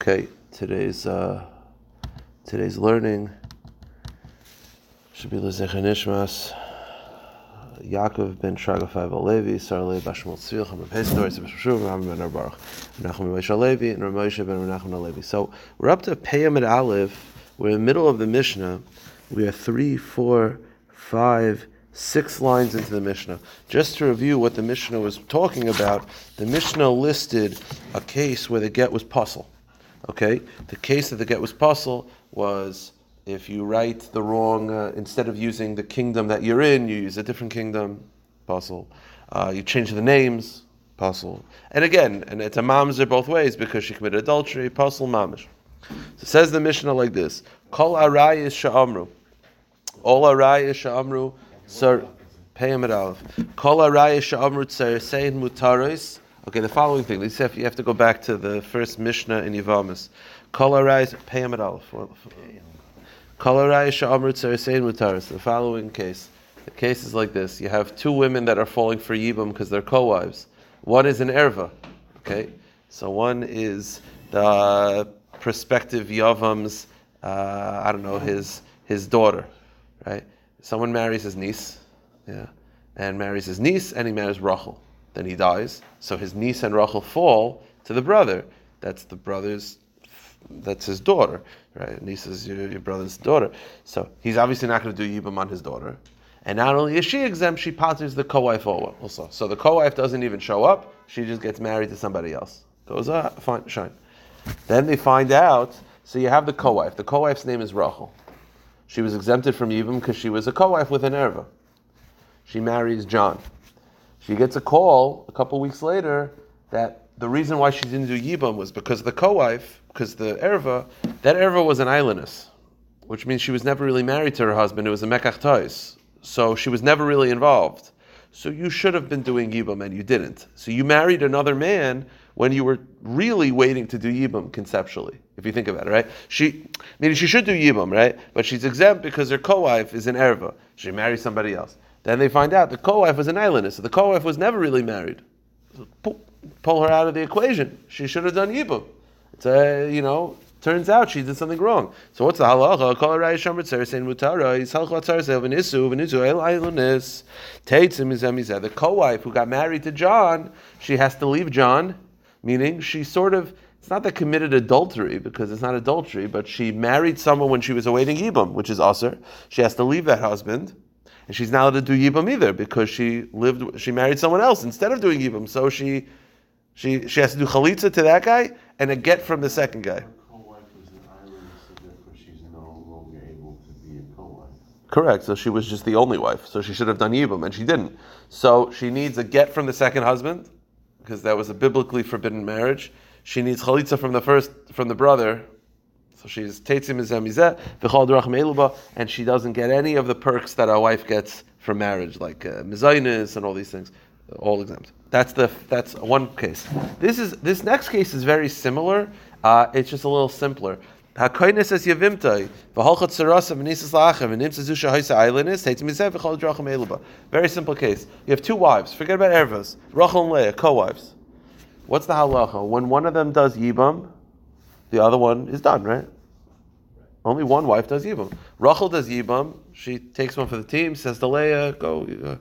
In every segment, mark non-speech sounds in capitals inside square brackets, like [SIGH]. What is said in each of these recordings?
Okay, today's uh, today's learning should be Lezecha Nishmas Yaakov ben Shagafai Levi, Sarle Bashmul Tzvil, Chamar Pesdor, Sebashushuv, Ram ben Arbarach, Menachem Moshe Levi, and ben Menachem Levi. So we're up to Peyamid Aleph. We're in the middle of the Mishnah. We are three, four, five, six lines into the Mishnah. Just to review what the Mishnah was talking about, the Mishnah listed a case where the get was puzzle. Okay, the case of the get was puzzle was if you write the wrong uh, instead of using the kingdom that you're in, you use a different kingdom, puzzle. Uh, you change the names, puzzle. And again, and it's a mamzer both ways because she committed adultery, puzzle, mamish. So says the Mishnah like this: Kol arayis sha'amru, all arayis sha'amru, sir, payim it aleph. Kol arayis sha'amru tzeresein mutaris. Okay, the following thing. Let's you have to go back to the first Mishnah in Yivamis. Kol arayis payim it aleph. Kol arayis sha'amru tzeresein mutaris. The following case. The case is like this: You have two women that are falling for yibum because they're co-wives. One is an erva. Okay, so one is the prospective Yavam's, uh, I don't know, his his daughter, right? Someone marries his niece, yeah, and marries his niece, and he marries Rachel. Then he dies, so his niece and Rachel fall to the brother. That's the brother's, that's his daughter, right? Niece is your, your brother's daughter. So he's obviously not going to do Yibam on his daughter. And not only is she exempt, she patters the co-wife also. So the co-wife doesn't even show up; she just gets married to somebody else. Goes up, fine, shine. Then they find out. So you have the co-wife. The co-wife's name is Rachel. She was exempted from Yibam because she was a co-wife with an erva. She marries John. She gets a call a couple weeks later that the reason why she didn't do Yibam was because the co-wife, because the erva, that erva was an islandess, which means she was never really married to her husband. It was a mekach tois. So she was never really involved. So you should have been doing Yibam and you didn't. So you married another man when you were really waiting to do Yibam conceptually, if you think about it, right? She, I meaning she should do Yibam, right? But she's exempt because her co-wife is an erva. She marries somebody else. Then they find out the co-wife was an islandess, so the co-wife was never really married. So pull, her out of the equation. She should have done Yibam. It's a, you know, turns out she did something wrong. So what's the halacha? Kol aray shomer tzeresein mutara is halcha tzeresein v'nisu v'nisu el islandess. Teitzim is The co-wife who got married to John, she has to leave John meaning she sort of it's not that committed adultery because it's not adultery, but she married someone when she was awaiting yibam, which is usher. She has to leave that husband, and she's not allowed to do yibam either because she lived she married someone else instead of doing yibam. So she she she has to do chalitza to that guy and a get from the second guy. Correct. So she was just the only wife. So she should have done yibam, and she didn't. So she needs a get from the second husband because that was a biblically forbidden marriage. She needs chalitza from the first, from the brother. So she's tetzim mizeh v'chal and she doesn't get any of the perks that a wife gets from marriage, like uh, and all these things, all exempt. That's the that's one case. This is this next case is very similar. Uh, it's just a little simpler. Hakoines es yevimtai v'holchat sarasa v'nisas lachem v'nimsa zusha hoisa islandis tates mizeh v'chol drachim eluba. Very simple case. You have two wives. Forget about ervas. Rachel and Leah, co-wives. What's the halacha? When one of them does yibam, the other one is done, right? Only one wife does yibam. Rachel does yibam. She takes one for the team. Says to Leah, "Go." Uh,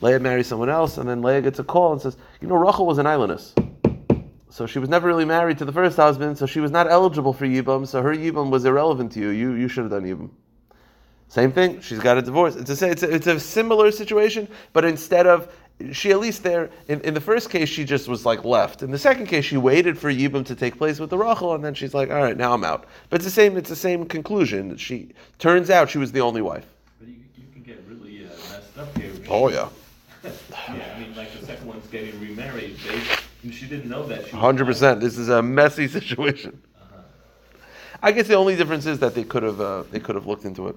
Leah marries someone else, and then Leah gets a call and says, "You know, Rachel was an islandess." So she was never really married to the first husband, so she was not eligible for Yibam, so her Yibam was irrelevant to you. You, you should have done Yibam. Same thing, she's got a divorce. It's a, it's a, it's a similar situation, but instead of, she at least there, in, in the first case, she just was like left. In the second case, she waited for Yibam to take place with the Rachel, and then she's like, all right, now I'm out. But it's the same, it's the same conclusion. She, turns out she was the only wife. But you, you can get really uh, messed up here. Oh, yeah. [LAUGHS] yeah, I mean, like the second one's getting remarried. They, she didn't know that. Hundred percent. This is a messy [LAUGHS] situation. Uh-huh. I guess the only difference is that they could have uh, they could have looked into it.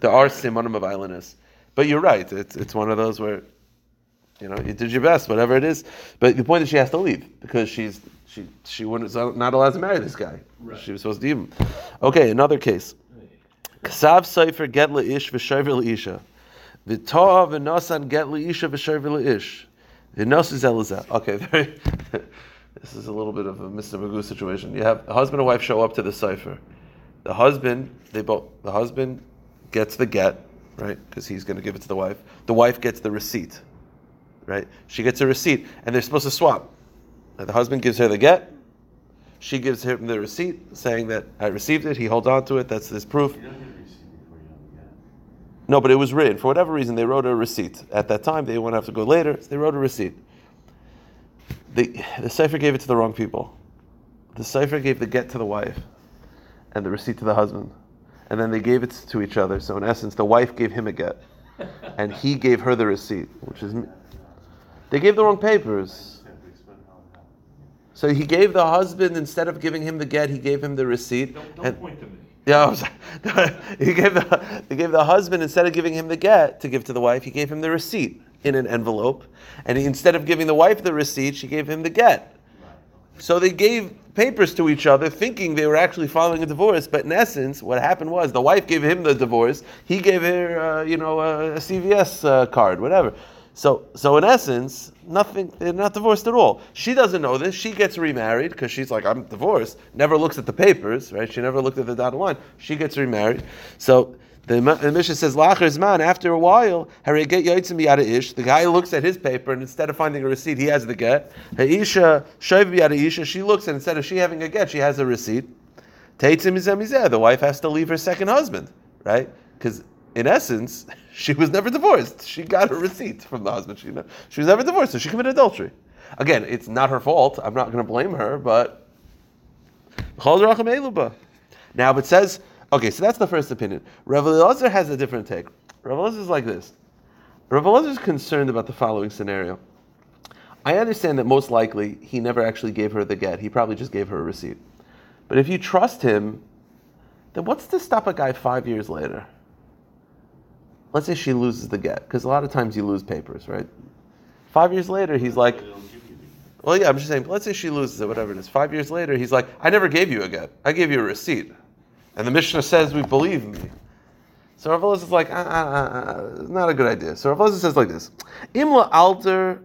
There are simonim of islandness, but you're right. It's it's one of those where, you know, you did your best, whatever it is. But the point is, she has to leave because she's she she wouldn't not allowed to marry this guy. Right. She was supposed to even. Okay, another case. Ksav Seifer get leish v'shover leisha. V'toa v'nosan get leisha v'shover leish. The nos is elazah. Okay, [LAUGHS] very. This is a little bit of a Mr. Magoo situation. You have a husband and wife show up to the sofer. The husband, they both, the husband gets the get, right? Because he's going to give it to the wife. The wife gets the receipt, right? She gets a receipt, and they're supposed to swap. And the husband gives her the get. She gives him the receipt, saying that I received it. He holds on to it. That's his proof. No, but it was written. For whatever reason, they wrote a receipt. At that time, they wouldn't have to go later. So they wrote a receipt. The, the sofer gave it to the wrong people. The sofer gave the get to the wife and the receipt to the husband. And then they gave it to each other. So in essence, the wife gave him a get. [LAUGHS] And he gave her the receipt, which is... They gave the wrong papers. So he gave the husband, instead of giving him the get, he gave him the receipt. Don't, don't and, point to me. yeah, I was- [LAUGHS] he gave the he gave the husband instead of giving him the get to give to the wife, he gave him the receipt in an envelope, and he, instead of giving the wife the receipt, she gave him the get. So they gave papers to each other, thinking they were actually filing a divorce. But in essence, what happened was the wife gave him the divorce. He gave her, uh, you know, a, a CVS uh, card, whatever. So, so in essence, nothing. They're not divorced at all. She doesn't know this. She gets remarried because she's like, I'm divorced. Never looks at the papers, right? She never looked at the dotted line. She gets remarried. So. The, the Mishnah says, "Lacher man." After a while, get ish. The guy looks at his paper, and instead of finding a receipt, he has the get. Ha'isha isha. She looks, and instead of she having a get, she has a receipt. The wife has to leave her second husband, right? Because in essence, [LAUGHS] she was never divorced. She got a receipt from the husband. She, she was never divorced, so she committed adultery. Again, it's not her fault. I'm not going to blame her, but now, it says, okay, so that's the first opinion. Rav Elazar has a different take. Rav Elazar is like this. Rav Elazar is concerned about the following scenario. I understand that most likely he never actually gave her the get. He probably just gave her a receipt. But if you trust him, then what's to stop a guy five years later? Let's say she loses the get, because a lot of times you lose papers, right? Five years later, he's like, well, yeah, I'm just saying, let's say she loses it, whatever it is. Five years later, he's like, I never gave you a get. I gave you a receipt. And the Mishnah says, we believe me. So Rav is like, ah, ah, ah, not a good idea. So Rav says like this, Imla alter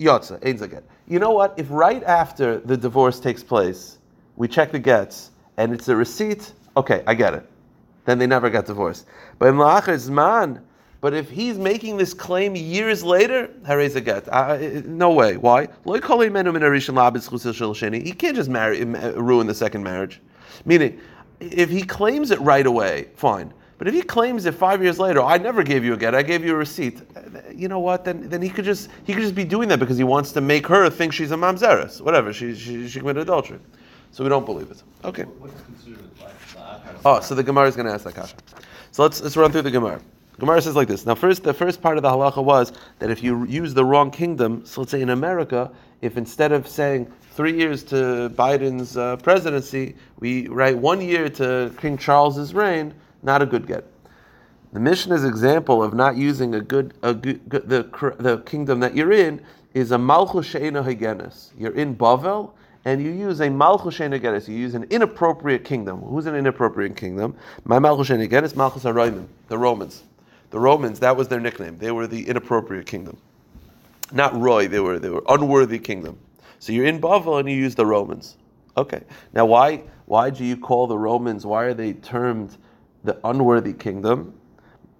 yotza, ein zaget. You know what? If right after the divorce takes place, we check the gets, and it's a receipt, okay, I get it. Then they never got divorced. But in La'achar Zman, but if he's making this claim years later, harei zaget. Uh, no way. Why? He can't just marry, ruin the second marriage. Meaning, if he claims it right away, fine. But if he claims it five years later, I never gave you a get, I gave you a receipt. You know what? Then, then he could just he could just be doing that because he wants to make her think she's a mamzeres, whatever. She, she she committed adultery. So we don't believe it. Okay. What's considered la'achar Oh, so the Gemara is going to ask that kasha. So let's let's run through the Gemara. Gemara says like this. Now, first, the first part of the halacha was that if you use the wrong kingdom, so let's say in America, if instead of saying three years to Biden's uh, presidency, we write one year to King Charles's reign, not a good get. The Mishnah's example of not using a good, a good, good the the kingdom that you're in is a malchus she'ena hagenes. You're in Bavel, and you use a malchus she'ena hagenes. You use an inappropriate kingdom. Who's an inappropriate kingdom? My malchus she'ena hagenes, malchus haroimim, the Romans. The Romans, that was their nickname. They were the inappropriate kingdom. Not Roy, they were they were unworthy kingdom. So you're in Bavel and you use the Romans. Okay. Now why why do you call the Romans? Why are they termed the unworthy kingdom?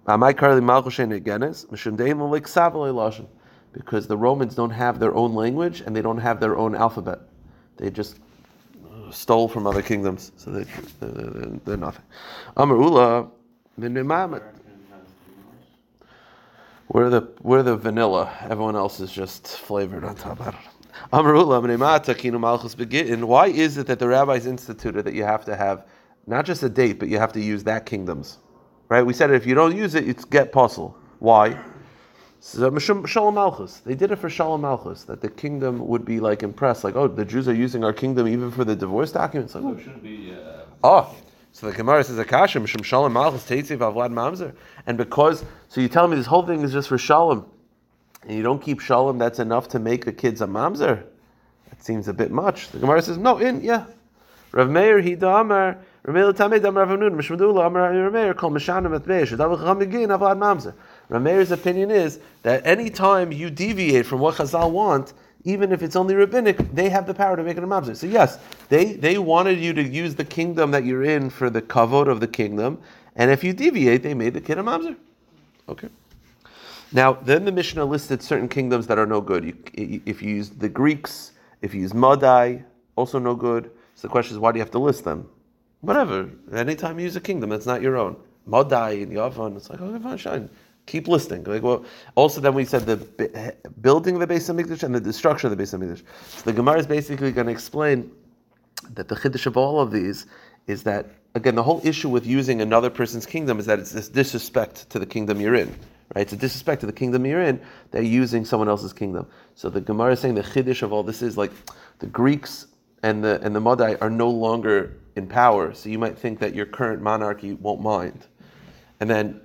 Because the Romans don't have their own language and they don't have their own alphabet. They just stole from other kingdoms, so they, they're, they're nothing. Amar Ula, we're the we're the vanilla. Everyone else is just flavored on top. I don't know. Why is it that the rabbis instituted that you have to have not just a date, but you have to use that kingdom's? Right? We said if you don't use it, it's get puzzle. Why? So, Shalom Malchus. They did it for Shalom Malchus, that the kingdom would be like impressed, like, oh, the Jews are using our kingdom even for the divorce documents. Like, So oh, it shouldn't be. Uh, Oh, so the Gemara says Akasha Mishum Shalom Malchus Teitziv Avlad Mamzer, and because so you tell me this whole thing is just for Shalom, and you don't keep Shalom, that's enough to make the kids a Mamzer. That seems a bit much. The Gemara says no, in yeah. Rav Meir he damar Rav Meir tamei Rav Nun Mishmadula Amar Rav Meir kol Mishanim at Beish Davar Chacham Begin Avlad Mamzer. Rav Meir's opinion is that any time you deviate from what Chazal want, even if it's only rabbinic, they have the power to make it a mamzer. So yes, they, they wanted you to use the kingdom that you're in for the kavod of the kingdom, and if you deviate, they made the kid a mamzer. Okay. Now, then the Mishnah listed certain kingdoms that are no good. You, if you use the Greeks, if you use Madai, also no good. So the question is, why do you have to list them? Whatever. Anytime you use a kingdom that's not your own. Madai and Yavan, it's like, okay, fine, shine. Keep listing. Like, well, also then we said the building of the base of Mikdash and the destruction of the base of Mikdash. So the Gemara is basically going to explain that the chiddush of all of these is that again the whole issue with using another person's kingdom is that it's this disrespect to the kingdom you're in. Right? It's a disrespect to the kingdom you're in. They're using someone else's kingdom. So the Gemara is saying the chiddush of all this is like the Greeks and the and the Madai are no longer in power. So you might think that your current monarchy won't mind. And then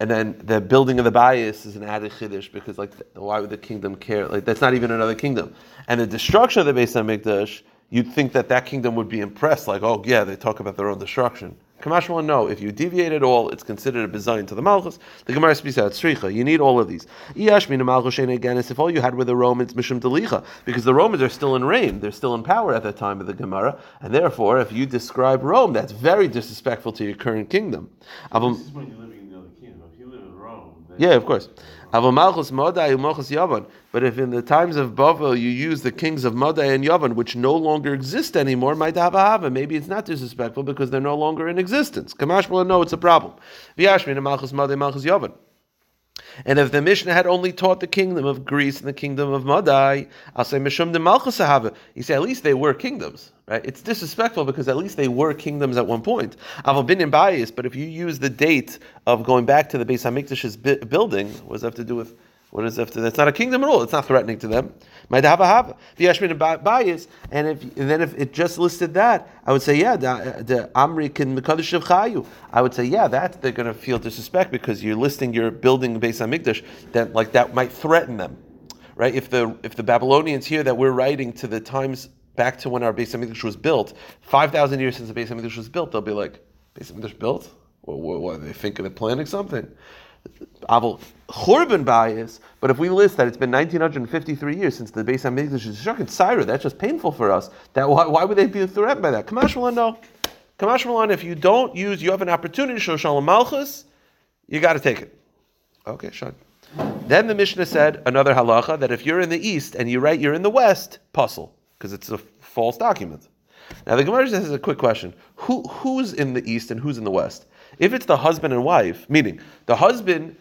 and then the building of the bias is an added chiddush because like why would the kingdom care? Like that's not even another kingdom. And the destruction of the Beis Hamikdash, you'd think that that kingdom would be impressed. Like oh yeah, they talk about their own destruction. Kamashma, no. If you deviate at all, it's considered a bizayin to the malchus. The Gemara speaks out tzricha. You need all of these. Iyashmin malchus again is if all you had were the Romans mishum delicha, because the Romans are still in reign, they're still in power at the time of the Gemara, and therefore, if you describe Rome, that's very disrespectful to your current kingdom. This is when you're living in the other kingdom. If you live in Rome, yeah, of course. But if in the times of Bavel you use the kings of Madai and Yavan, which no longer exist anymore, maybe it's not disrespectful because they're no longer in existence. Kamashmala, no, it's a problem. And if the Mishnah had only taught the kingdom of Greece and the kingdom of Madai, I'll say Mishum de Malchus You say at least they were kingdoms, right? It's disrespectful because at least they were kingdoms at one point. I've been in bias, but if you use the date of going back to the Beis Hamikdash's building, what does that have to do with? What is that? That's not a kingdom at all. It's not threatening to them. Might have a have and if and then if it just listed that, I would say yeah, the, Amri can Mekadosh of Chayu. I would say yeah, that they're going to feel disrespect because you're listing your building based on Mikdash. That like that might threaten them, right? If the if the Babylonians hear that we're writing to the times back to when our Beis Hamikdash was built, five thousand years since the Beis Hamikdash was built, they'll be like, Beis Hamikdash built? What, what, what, they think planning something? Aval Churban bias, but if we list that it's been 1953 years since the Beis Hamikdash is struck in Syria, that's just painful for us. That why, why would they be threatened by that? Kamash no. Kamash if you don't use, you have an opportunity to show Shalom Malchus, you got to take it. Okay, Sean. Then the Mishnah said another halacha that if you're in the east and you write you're in the west, puzzle because it's a false document. Now the Gemara says a quick question: Who who's in the east and who's in the west? If it's the husband and wife, meaning the husband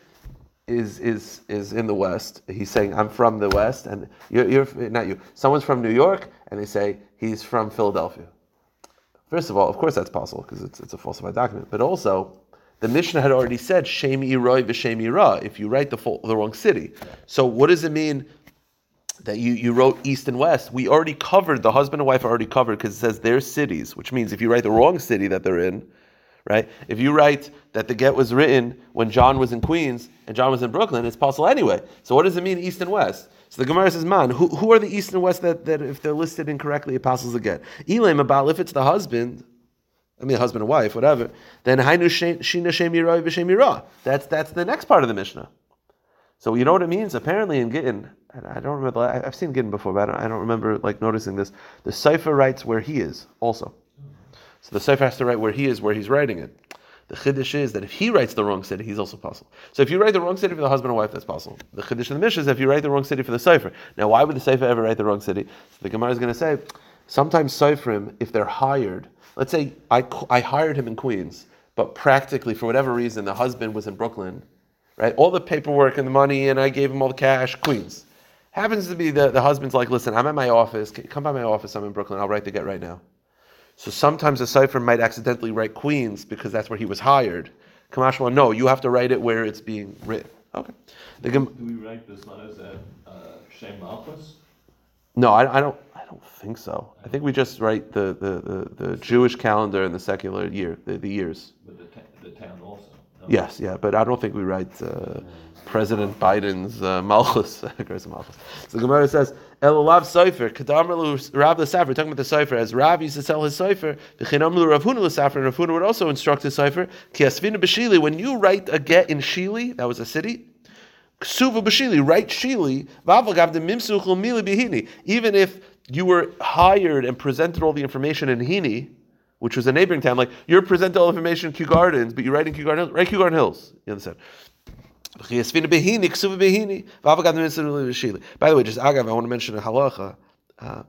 is is is in the West, he's saying I'm from the West, and you're, you're not you. Someone's from New York, and they say he's from Philadelphia. First of all, of course that's possible because it's, it's a falsified document. But also, the Mishnah had already said Shem Iroi v'Shem Ira if you write the full, the wrong city. So what does it mean that you, you wrote east and west? We already covered the husband and wife are already covered because it says their cities, which means if you write the wrong city that they're in, right? If you write that the get was written when John was in Queens and John was in Brooklyn, it's possible anyway. So what does it mean east and west? So the Gemara says, man, who, who are the east and west that, that if they're listed incorrectly, apostles the get? Elam about if it's the husband, I mean husband and wife, whatever, then Hainu Shina Shemirah V'Shemirah. That's that's the next part of the Mishnah. So you know what it means? Apparently in Gittin, I don't remember, I've seen Gittin before, but I don't, I don't remember like noticing this. The Sefer writes where he is also. So the Sefer has to write where he is, where he's writing it. The chiddush is that if he writes the wrong city, he's also possible. So if you write the wrong city for the husband and wife, that's possible. The chiddush of the Mishnah is if you write the wrong city for the Sefer. Now, why would the Sefer ever write the wrong city? So the Gemara is going to say, sometimes Seferim, if they're hired, let's say I, I hired him in Queens, but practically, for whatever reason, the husband was in Brooklyn, right? All the paperwork and the money, and I gave him all the cash, Queens. Happens to be the, the husband's like, listen, I'm at my office, come by my office, I'm in Brooklyn, I'll write the get right now. So sometimes a sofer might accidentally write Queens because that's where he was hired. Kamashma, no, you have to write it where it's being written. Okay. The Do we write this letters at uh, Shem Malchus? No, I, I, don't. I don't think so. I think we just write the, the, the, the Jewish calendar and the secular year, the, the years. But the, ta- the town also. No? Yes, yeah, but I don't think we write. Uh, President Biden's uh, Malchus. [LAUGHS] Malchus. So the Gemara says, Elolav Sofer, Kadamr Rav the Safer, talking about the Sofer, as Rav used to sell his Sofer, Vichinamlu Rav Huna the Safer, and Rav would also instruct his Sofer, Kiasvina Bashili, when you write a get in Shili, that was a city, Ksuva b'shili, write shili, v'avagav de mimsuch mili bihini. Even if you were hired and presented all the information in Hini, which was a neighboring town, like you're presented all the information in Kew Gardens, but you're writing Kew Garden Hills, write Kew Garden Hills. You understand? By the way, just agav, I want to mention a halacha. Uh,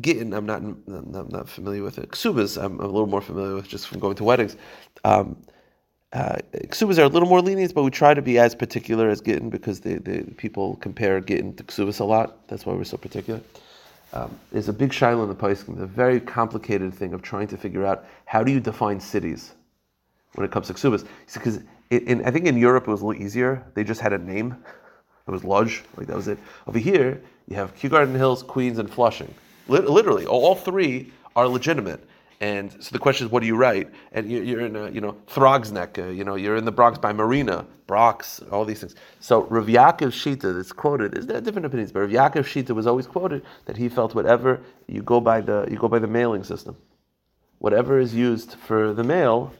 Gittin, I'm not, I'm not familiar with it. Ksubas, I'm a little more familiar with just from going to weddings. Um, uh, Ksubas are a little more lenient, but we try to be as particular as Gittin because the, the people compare Gittin to Ksubas a lot. That's why we're so particular. Um, there's a big shiloh in the Paiskim, a very complicated thing of trying to figure out how do you define cities when it comes to Ksubas. Because I think in Europe it was a little easier. They just had a name. It was Lodz, like that was it. Over here, you have Kew Garden Hills, Queens, and Flushing. Literally, all three are legitimate. And so the question is, what do you write? And you're in, a, you know, Throgs Neck, you know, you're in the Bronx by Marina, Bronx, all these things. So Rav Yaakov Shita, that's quoted, is there different opinions, but Rav Yaakov Shita was always quoted that he felt whatever you go by the you go by the mailing system, whatever is used for the mail,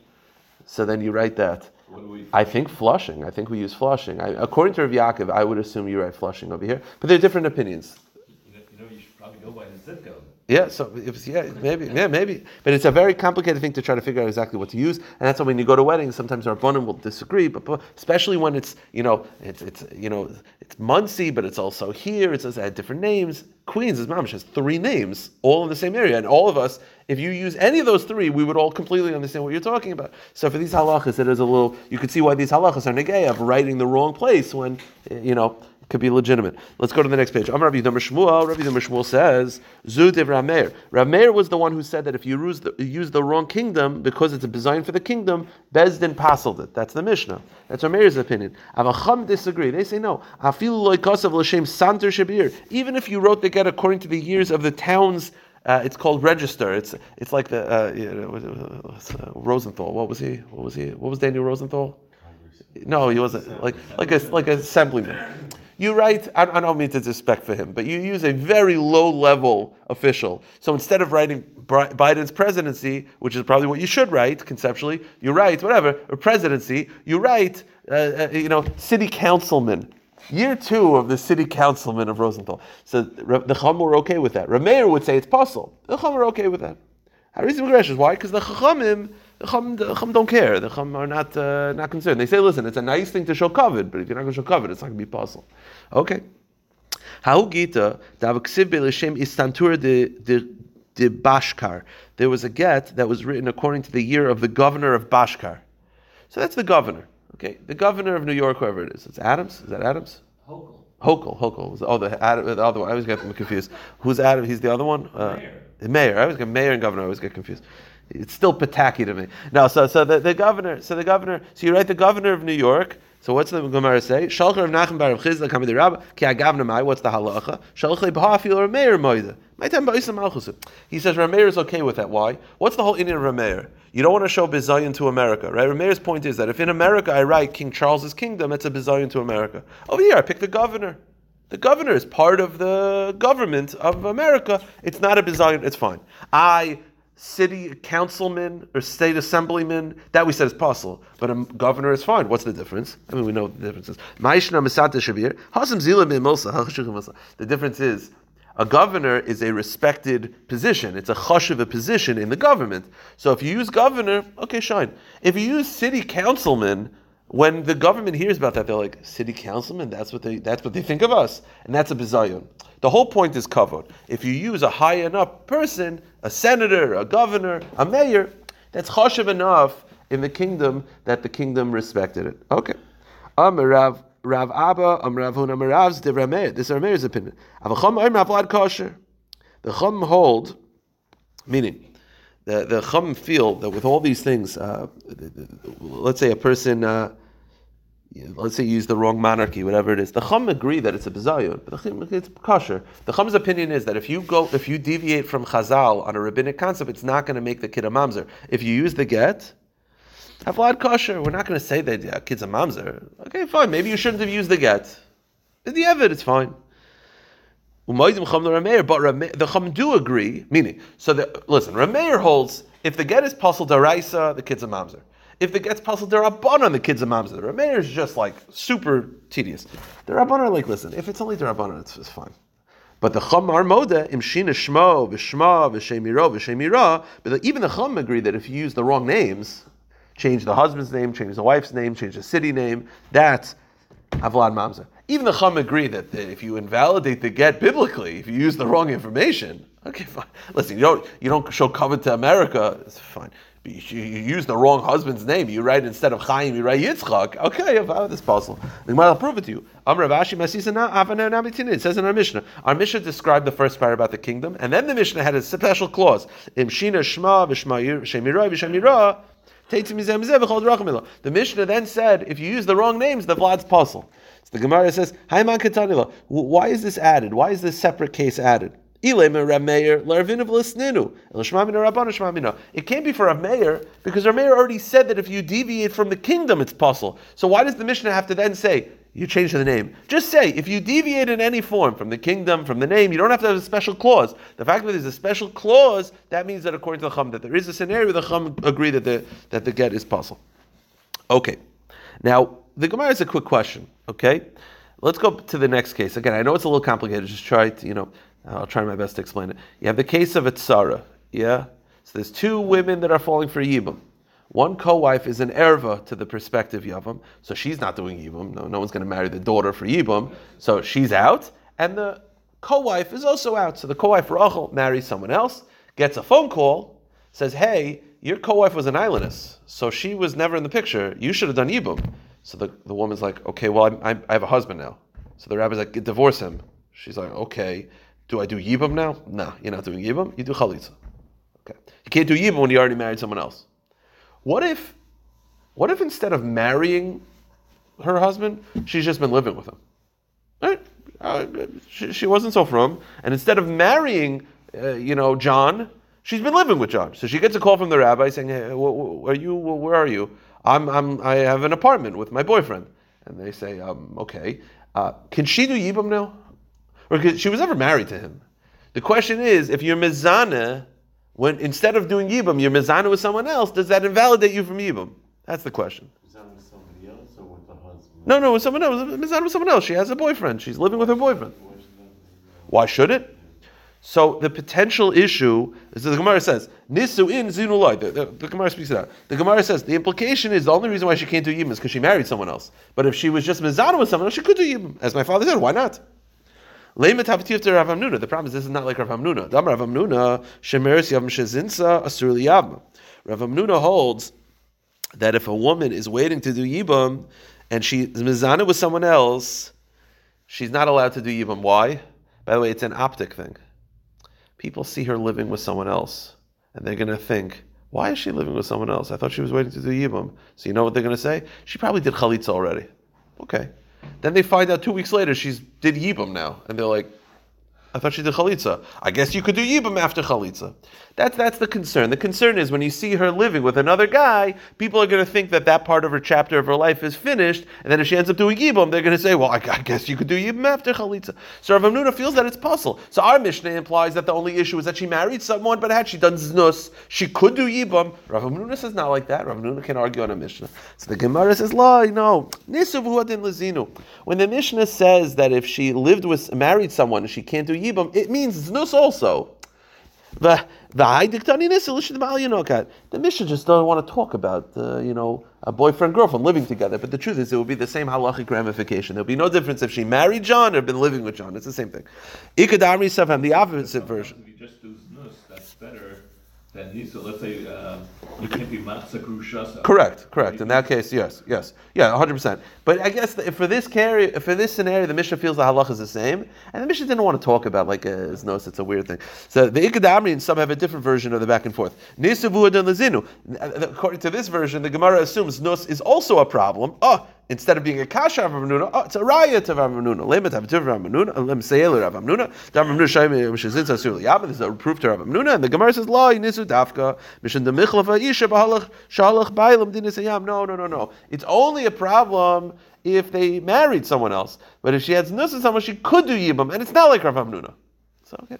so then you write that. I think flushing. I think we use flushing. I, according to Rav Yaakov, I would assume you write flushing over here, but there are different opinions. You know, you know, you should probably go by the zip code. Yeah, so if, yeah, maybe, yeah, maybe, but it's a very complicated thing to try to figure out exactly what to use, and that's why when you go to weddings, sometimes our bonim will disagree, but, especially when it's you know it's it's you know it's Monsey, but it's also here. It says had different names. Queens is mamish has three names, all in the same area, and all of us, if you use any of those three, we would all completely understand what you're talking about. So for these halachas, it is a little. You can see why these halachas are negay of writing the wrong place when you know could be legitimate. Let's go to the next page. Amar Rabbi Yudam Shmuel. Rabbi Yudam Shmuel says, Zudiv Rameir. Rameir was the one who said that if you use the, use the wrong kingdom because it's a design for the kingdom, Bezdin passed it. That's the Mishnah. That's Rameir's opinion. Avacham disagree. They say no. Afilu loikasav l'shem santer shabir. Even if you wrote the get according to the years of the towns. Uh, it's called register. It's it's like the uh, you know, uh, Rosenthal. What was he? What was he? What was Daniel Rosenthal? No, he wasn't like like a like a assemblyman. You write, I, don't mean to disrespect for him, but you use a very low level official. So instead of writing Biden's presidency, which is probably what you should write conceptually, you write whatever, a presidency, you write, uh, uh, you know, city councilman. Year two of the city councilman of Rosenthal. So the Chacham were okay with that. Rameir would say it's possible. The Chacham were okay with that. I reason gracious why? Because the Chachamim the Chum, the Chum don't care. The Chum are not uh, not concerned. They say, listen, it's a nice thing to show covet, but if you're not going to show covet, it's not going to be possible. Okay. How Gita, istantur de de Bashkar. There was a get that was written according to the year of the governor of Bashkar. So that's the governor. Okay, the governor of New York, whoever it is. It's Adams. Is that Adams? Hochul. Hochul. Hochul. Oh, the, Adam, the other one. I always get them confused. Who's Adam? He's the other one. Uh, mayor. The mayor. I always get mayor and governor. I always get confused. It's still Pataki to me. No, so so the, the governor, so the governor, so you write the governor of New York. So what's the Gemara say? Shalcher of Nachem Bar Chizda Ki. What's the halacha? Shalcher B'Hafil or Meir Moida. My time. He says Rameir is okay with that. Why? What's the whole Indian Rameir? You don't want to show bizayon to America, right? Rameir's point is that if in America I write King Charles's kingdom, it's a bizayon to America. Over here I pick the governor. The governor is part of the government of America. It's not a bizayon. It's fine. I city councilman or state assemblyman, that we said is possible. But a governor is fine. What's the difference? I mean, we know what the difference is. [LAUGHS] The difference is a governor is a respected position. It's a chashiv a position in the government. So if you use governor, okay, shine. If you use city councilman, when the government hears about that, they're like, city councilman, that's what they that's what they think of us. And that's a bizayon. The whole point is covered. If you use a high enough person, a senator, a governor, a mayor, that's chashiv enough in the kingdom that the kingdom respected it. Okay. Rav Rav Abba, Am Rav Huna, Rav's de Rameir. This is Rameir's opinion. Avacham Am Rav Kosher. The Chum hold, meaning the the Chum feel that with all these things, uh, let's say a person. Uh, let's say use the wrong monarchy, whatever it is. The Chum agree that it's a bizayon, but it's kosher. The Chum's opinion is that if you go, if you deviate from Chazal on a rabbinic concept, it's not going to make the kid a mamzer. If you use the get, have a lad kosher. We're not going to say that yeah, kid's a mamzer. Okay, fine. Maybe you shouldn't have used the get. In the Evid, it's fine. But the Chum do agree, meaning, so the, listen, Rameir holds if the get is puzzle daraisa, the kid's a mamzer. If the get's puzzled, up on the kids of moms. The Rameir is just like super tedious. The Rabbanon like, listen, if it's only the Rabbanon, it's, it's fine. But the Chum are moda im shina shmo v'shma v'shemiro v'shemira. But even the Chum agree that if you use the wrong names, change the husband's name, change the wife's name, change the city name, that's avlad mamza. Even the Chum agree that if you invalidate the get biblically, if you use the wrong information, okay, fine. Listen, you don't you don't show covet to America, it's fine. You, you use the wrong husband's name. You write instead of Chaim, you write Yitzchak. Okay, if this possible, the Gemara will prove it to you. It says in our Mishnah. Our Mishnah described the first part about the kingdom, and then the Mishnah had a special clause. The Mishnah then said, if you use the wrong names, the Vlad's puzzle. So the Gemara says, Why is this added? Why is this separate case added? It can't be for Rav Meir because Rav Meir already said that if you deviate from the kingdom, it's puzzle. So why does the Mishnah have to then say you change the name? Just say if you deviate in any form from the kingdom, from the name, you don't have to have a special clause. The fact that there's a special clause that means that according to the Chum that there is a scenario the Chum agree that the that the get is puzzle. Okay, now the Gemara is a quick question. Okay. Let's go to the next case. Again, I know it's a little complicated. Just try to, you know, I'll try my best to explain it. You have the case of a tzara, yeah? So there's two women that are falling for yibum. One co-wife is an erva to the prospective yavam, so she's not doing yibum. No, no one's going to marry the daughter for yibum, so she's out. And the co-wife is also out. So the co-wife Rachel marries someone else, gets a phone call, says, "Hey, your co-wife was an islandess, so she was never in the picture. You should have done yibum." So the, the woman's like, "Okay, well, I'm, I'm, I have a husband now." So the rabbi's like, "Divorce him." She's like, "Okay." Do I do Yibam now? No, you're not doing Yibam. You do Chalitza. Okay. You can't do Yibam when you already married someone else. What if, what if instead of marrying her husband, she's just been living with him? Right? Uh, she, she, wasn't so from, and instead of marrying, uh, you know, John, she's been living with John. So she gets a call from the rabbi saying, hey, wh- wh- are you, wh- where are you? I'm, I'm, I have an apartment with my boyfriend. And they say, um, okay, uh, can she do Yibam now? or because she was never married to him. The question is, if you're mizana, when instead of doing yibam, you're mizana with someone else, does that invalidate you from yibam? That's the question. Mizana with somebody else or with the husband? No, no, with someone else. Mizana with someone else. She has a boyfriend. She's living with her boyfriend. Why should it? So the potential issue is that the Gemara says nisu in zinulai. The, the, the, Gemara speaks it out. The Gemara says the implication is the only reason why she can't do yibam is because she married someone else. But if she was just mizana with someone else, she could do yibam. As my father said, why not? The problem is this is not like Rav Hamnuna. Dam Rav Hamnuna shemeres yavam shezinsa asur liyam. Rav Hamnuna holds that if a woman is waiting to do yibam and she is mizana with someone else, she's not allowed to do yibam. Why? By the way, it's an optic thing. People see her living with someone else, and they're going to think, why is she living with someone else? I thought she was waiting to do yibam. So you know what they're going to say? She probably did chalitza already. Okay. Then they find out two weeks later she's did Yibam now, and they're like, I thought she did chalitza. I guess you could do yibam after chalitza. That's that's the concern. The concern is when you see her living with another guy, people are going to think that that part of her chapter of her life is finished, and then if she ends up doing yibam, they're going to say, well, I, I, guess you could do yibam after chalitza. So Rav Hamnuna feels that it's possible. So our Mishnah implies that the only issue is that she married someone, but had she done znus, she could do yibam. Rav Hamnuna says not like that. Rav Hamnuna can argue on a Mishnah. So the Gemara says, la, no, nisuv lezinu. When the Mishnah says that if she lived with married someone, she can't do yibam, it means znus also. The the Mishnah just doesn't want to talk about uh, you know a boyfriend girlfriend living together. But the truth is, it would be the same halachic ramification. There would be no difference if she married John or been living with John. It's the same thing. Ikadamri Safam, the opposite version. Just. That's better Let's say. Uh, Correct, correct. In that case, yes, yes, yeah, hundred percent. But I guess for this carry, for this scenario, the Mishnah feels the halach is the same, and the Mishnah didn't want to talk about like a uh, no, it's a weird thing. So the Ikadamri and some have a different version of the back and forth. According to this version, the Gemara assumes nos is also a problem. Oh, instead of being a kasha of Rav oh, it's a raya of Rav Hamnuna. Lemet havitiv Rav Hamnuna, lem seil Rav Hamnuna. Rav Hamnuna shaym mishazin asur liyabah. This is a proof to Rav and the Gemara says la yinisu dafka mishin de michlafa isha b'halach shalach bailam dinis ayam. No, no, no, no. It's only a problem if they married someone else. But if she has nus someone, she could do yibam, and it's not like Rav. So okay.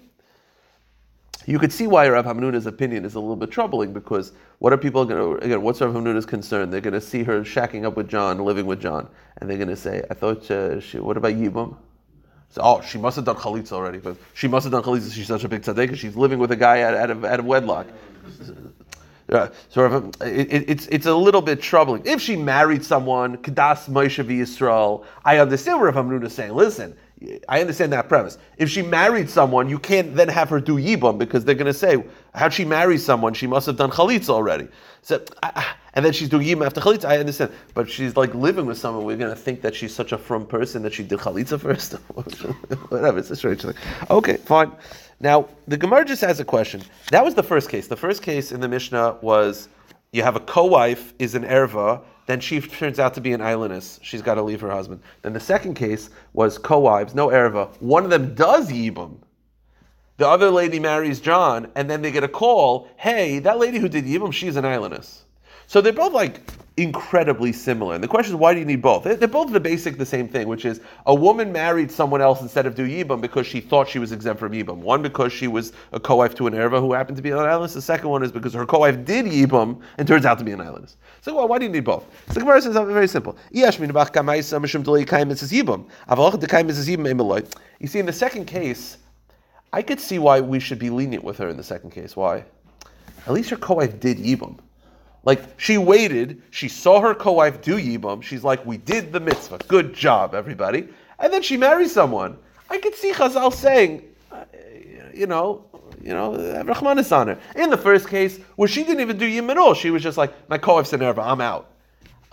You could see why Rav Hamnuna's opinion is a little bit troubling because what are people going to, again, what's Rav Hamnuna's concern? They're going to see her shacking up with John, living with John, and they're going to say, I thought, uh, she, what about Yibam? So, oh, she must have done chalitza already, but she must have done chalitza. She's such a big tzaddik. She's living with a guy out, out, of, out of wedlock. It, it, it's it's a little bit troubling. If she married someone, Kadas Moshe Yisrael, I understand what Rav Hamnuna is saying. Listen, I understand that premise. If she married someone, you can't then have her do yibum because they're going to say, how'd she marry someone? She must have done chalitza already. So, and then she's doing yibum after chalitza. I understand, but she's like living with someone. We're going to think that she's such a from person that she did chalitza first. [LAUGHS] Whatever. It's a strange thing. Okay, fine. Now the Gemara just has a question. That was the first case. The first case in the Mishnah was you have a co-wife is an erva then she turns out to be an islandess. She's got to leave her husband. Then the second case was co-wives, no erva. One of them does yibum. The other lady marries John, and then they get a call. Hey, that lady who did yibum, she's an islandess. So they're both like incredibly similar. And the question is, why do you need both? They're both the basic, the same thing, which is a woman married someone else instead of do Yibam because she thought she was exempt from Yibam. One, because she was a co-wife to an Erva who happened to be an islandess. The second one is because her co-wife did Yibam and turns out to be an islandess. So well, why do you need both? So the says something very simple. You see, in the second case, I could see why we should be lenient with her in the second case. Why? At least her co-wife did Yibam. Like she waited, she saw her co-wife do yibam. She's like, "We did the mitzvah. Good job, everybody." And then she marries someone. I could see Chazal saying, uh, you know, you know, Rahman is on her. In the first case, where she didn't even do yibam at all, she was just like, "My co-wife's in Erva, I'm out."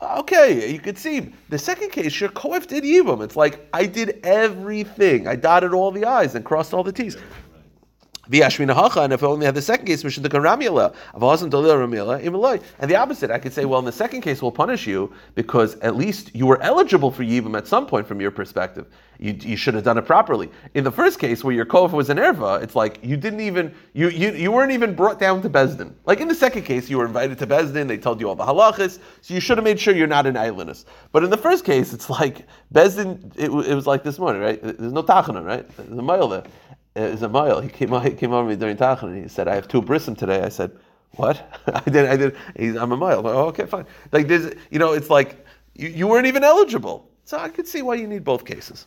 Okay, you could see. The second case, your co-wife did yibam. It's like I did everything. I dotted all the i's and crossed all the t's. And if I only had the second case, and the opposite, I could say, well, in the second case, we'll punish you because at least you were eligible for Yibam at some point from your perspective. You, you should have done it properly. In the first case, where your kof was an erva, it's like you didn't even you, you you weren't even brought down to Besdin. Like in the second case, you were invited to Besdin. They told you all the halachas, so you should have made sure you're not an islandess. But in the first case, it's like Besdin. It, it was like this morning, right? There's no tachana, right? There's a mohel there is a mohel. He came, he came over me during Tachan and he said, I have two brisim today. I said, what? [LAUGHS] I did, I did. He's, I'm a mohel. Like, oh, okay, fine. Like there's, you know, it's like you, you weren't even eligible. So I could see why you need both cases.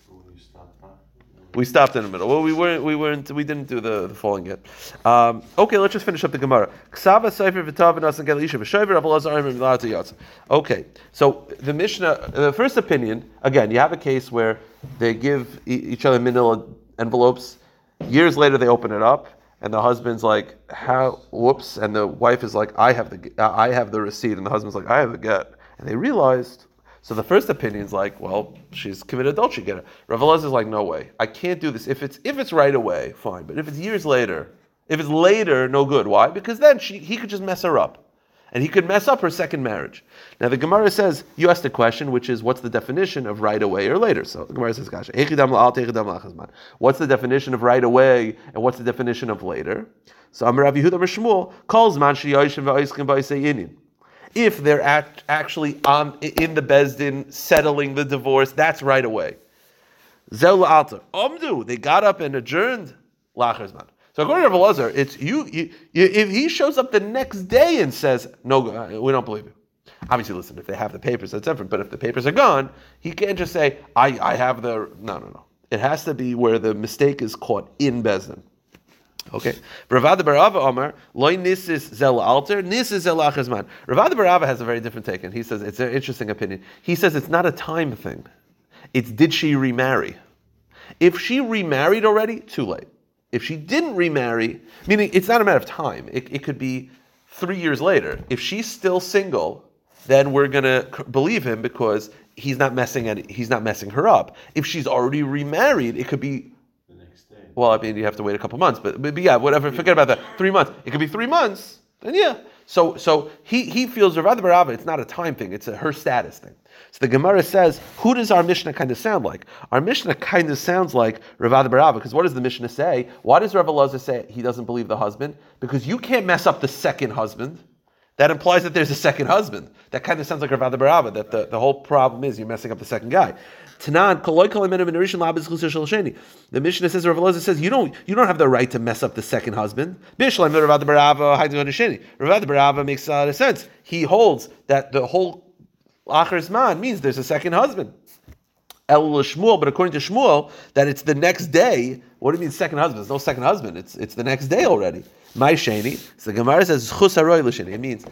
We stopped in the middle. Well, we weren't. We weren't. We didn't do the, the falling yet. Um, okay, let's just finish up the Gemara. Okay, so the Mishnah, the first opinion, again, you have a case where they give each other manila envelopes Years later, they open it up, and the husband's like, "How? Whoops!" And the wife is like, "I have the I have the receipt," and the husband's like, "I have the get." And they realized. So the first opinion is like, well, she's committed adultery. Get it? Rav is like, no way, I can't do this. If it's if it's right away, fine. But if it's years later, if it's later, no good. Why? Because then she he could just mess her up and he could mess up her second marriage. Now the Gemara says you asked a question, which is what's the definition of right away or later? So the Gemara says, "Gosh, what's the definition of right away and what's the definition of later?" So Amar Yehuda Shmuel calls man If they're at, actually um, on in the bezdin settling the divorce, that's right away. Zel alter. Omdu, they got up and adjourned. Lacherzman. So according to Elazar, it's you, you, If he shows up the next day and says, "No, uh, we don't believe you," obviously, listen. If they have the papers, that's different. But if the papers are gone, he can't just say, "I, I have the." No, no, no. It has to be where the mistake is caught in Bezdin. Okay. Ravada Barava Omar, loy nisis zel alter, nisis zel achazman. Ravada Barava has a very different take, and he says it's an interesting opinion. He says it's not a time thing. It's did she remarry? If she remarried already, too late. If she didn't remarry, meaning it's not a matter of time, it, it could be three years later. If she's still single, then we're gonna believe him because he's not messing at, he's not messing her up. If she's already remarried, it could be the next day. Well, I mean, you have to wait a couple months, but, but yeah, whatever. Forget about that. Three months. It could be three months. Then yeah. So so he he feels Ravada Barava. It's not a time thing. It's a her status thing. So the Gemara says, who does our Mishnah kind of sound like? Our Mishnah kind of sounds like Ravada Barava, because what does the Mishnah say? Why does Rav Elazar say he doesn't believe the husband? Because you can't mess up the second husband. that implies that there's a second husband. That kind of sounds like Rav Baraba, that the, the whole problem is you're messing up the second guy. Tanan. The Mishnah says, Rav Elazar says, you don't, you don't have the right to mess up the second husband. Bishlam Rav Barava, Haidin Sheni. Rav Barava makes a lot of sense. He holds that the whole Acher Zman means there's a second husband. El Shmuel, but according to Shmuel, that it's the next day. What do you mean second husband? There's no second husband. It's it's the next day already. My sheni. So the Gemara says chus. It means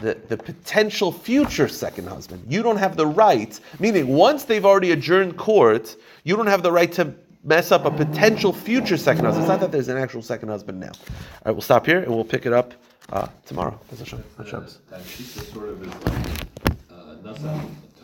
the, the potential future second husband. You don't have the right, meaning once they've already adjourned court, you don't have the right to mess up a potential future second husband. It's not that there's an actual second husband now. All right, we'll stop here and we'll pick it up uh, tomorrow. Hashem. That, that